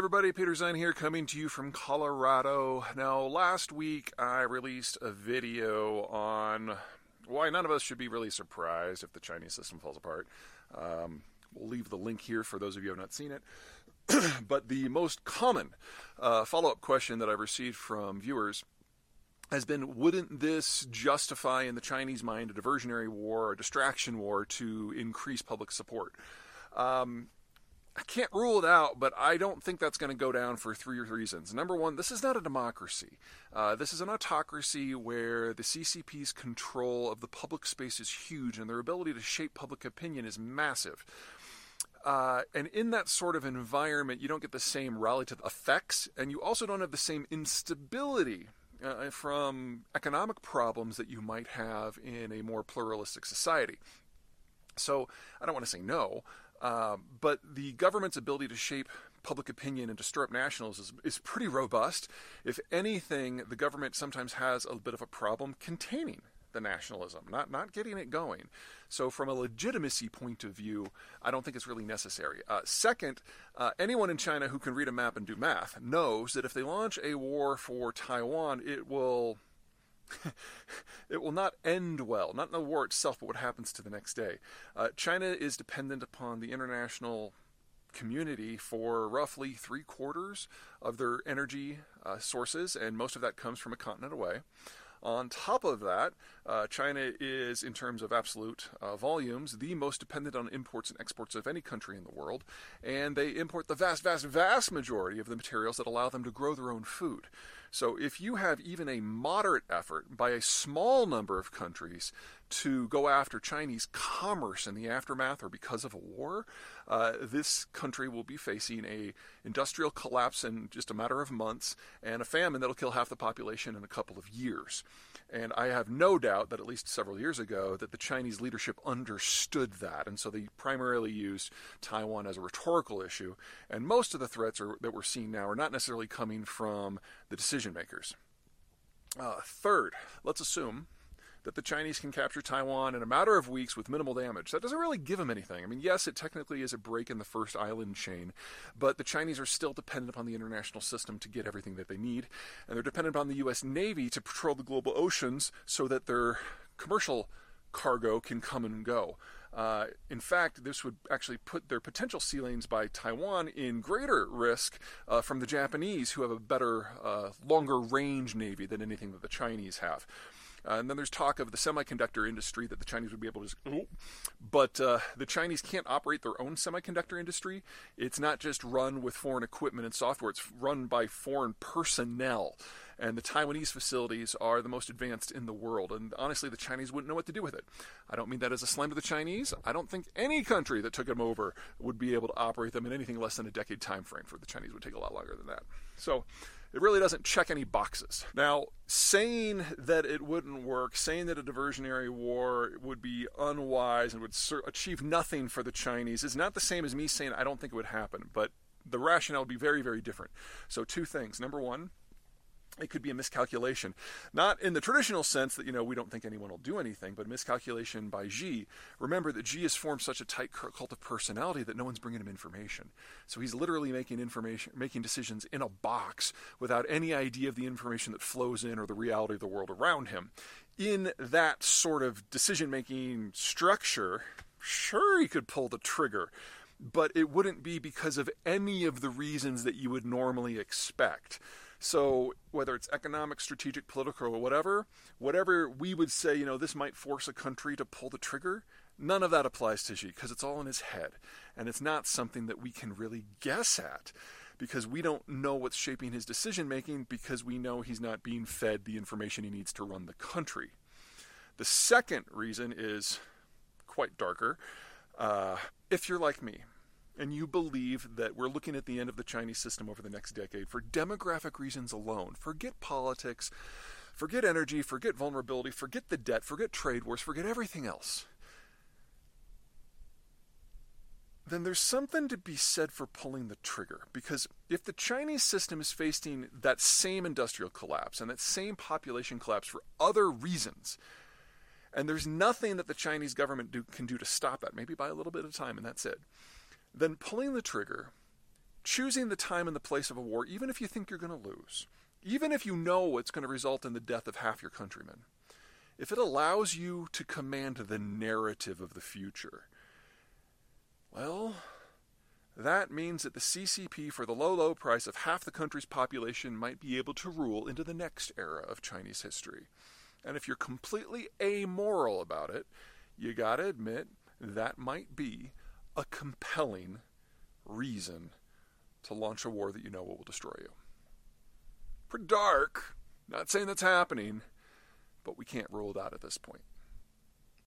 everybody, Peter Zeihan here coming to you from Colorado. Now, last week I released a video on why none of us should be really surprised if the Chinese system falls apart. Um, we'll leave the link here for those of you who have not seen it. but the most common uh, follow up question that I've received from viewers has been wouldn't this justify in the Chinese mind a diversionary war, a distraction war to increase public support? Um, I can't rule it out, but I don't think that's going to go down for three reasons. Number one, this is not a democracy. Uh, this is an autocracy where the CCP's control of the public space is huge and their ability to shape public opinion is massive. Uh, and in that sort of environment, you don't get the same relative effects, and you also don't have the same instability uh, from economic problems that you might have in a more pluralistic society. So I don't want to say no, uh, but the government's ability to shape public opinion and to stir up nationalism is, is pretty robust. If anything, the government sometimes has a bit of a problem containing the nationalism, not not getting it going. So, from a legitimacy point of view, I don't think it's really necessary. Uh, second, uh, anyone in China who can read a map and do math knows that if they launch a war for Taiwan, it will it will not end well, not in the war itself, but what happens to the next day. Uh, China is dependent upon the international community for roughly three quarters of their energy uh, sources, and most of that comes from a continent away. On top of that, uh, China is, in terms of absolute uh, volumes, the most dependent on imports and exports of any country in the world, and they import the vast, vast, vast majority of the materials that allow them to grow their own food. So if you have even a moderate effort by a small number of countries to go after Chinese commerce in the aftermath or because of a war, uh, this country will be facing a industrial collapse in just a matter of months and a famine that'll kill half the population in a couple of years. And I have no doubt that at least several years ago that the Chinese leadership understood that, and so they primarily used Taiwan as a rhetorical issue. And most of the threats are, that we're seeing now are not necessarily coming from the decision makers. Uh, third, let's assume that the Chinese can capture Taiwan in a matter of weeks with minimal damage. That doesn't really give them anything. I mean, yes, it technically is a break in the first island chain, but the Chinese are still dependent upon the international system to get everything that they need, and they're dependent upon the U.S. Navy to patrol the global oceans so that their commercial cargo can come and go. Uh, in fact, this would actually put their potential sea lanes by Taiwan in greater risk uh, from the Japanese, who have a better, uh, longer range navy than anything that the Chinese have. Uh, and then there's talk of the semiconductor industry that the Chinese would be able to. Oh, but uh, the Chinese can't operate their own semiconductor industry. It's not just run with foreign equipment and software, it's run by foreign personnel. And the Taiwanese facilities are the most advanced in the world. And honestly, the Chinese wouldn't know what to do with it. I don't mean that as a slam to the Chinese. I don't think any country that took them over would be able to operate them in anything less than a decade time frame. For the Chinese would take a lot longer than that. So it really doesn't check any boxes. Now, saying that it wouldn't work, saying that a diversionary war would be unwise and would achieve nothing for the Chinese is not the same as me saying I don't think it would happen, but the rationale would be very, very different. So, two things. Number one, it could be a miscalculation. Not in the traditional sense that, you know, we don't think anyone will do anything, but a miscalculation by Xi. Remember that Xi has formed such a tight cult of personality that no one's bringing him information. So he's literally making information, making decisions in a box without any idea of the information that flows in or the reality of the world around him. In that sort of decision making structure, sure, he could pull the trigger but it wouldn't be because of any of the reasons that you would normally expect. So whether it's economic, strategic, political, or whatever, whatever we would say, you know, this might force a country to pull the trigger, none of that applies to Xi because it's all in his head. And it's not something that we can really guess at because we don't know what's shaping his decision making because we know he's not being fed the information he needs to run the country. The second reason is quite darker. Uh, if you're like me, and you believe that we're looking at the end of the Chinese system over the next decade for demographic reasons alone, forget politics, forget energy, forget vulnerability, forget the debt, forget trade wars, forget everything else, then there's something to be said for pulling the trigger. Because if the Chinese system is facing that same industrial collapse and that same population collapse for other reasons, and there's nothing that the Chinese government do, can do to stop that, maybe buy a little bit of time, and that's it then pulling the trigger choosing the time and the place of a war, even if you think you're going to lose, even if you know it's going to result in the death of half your countrymen, if it allows you to command the narrative of the future, well, that means that the CCP, for the low, low price of half the country's population, might be able to rule into the next era of Chinese history. And if you're completely amoral about it, you gotta admit that might be a compelling reason to launch a war that you know will destroy you. Pretty dark. Not saying that's happening, but we can't rule it out at this point.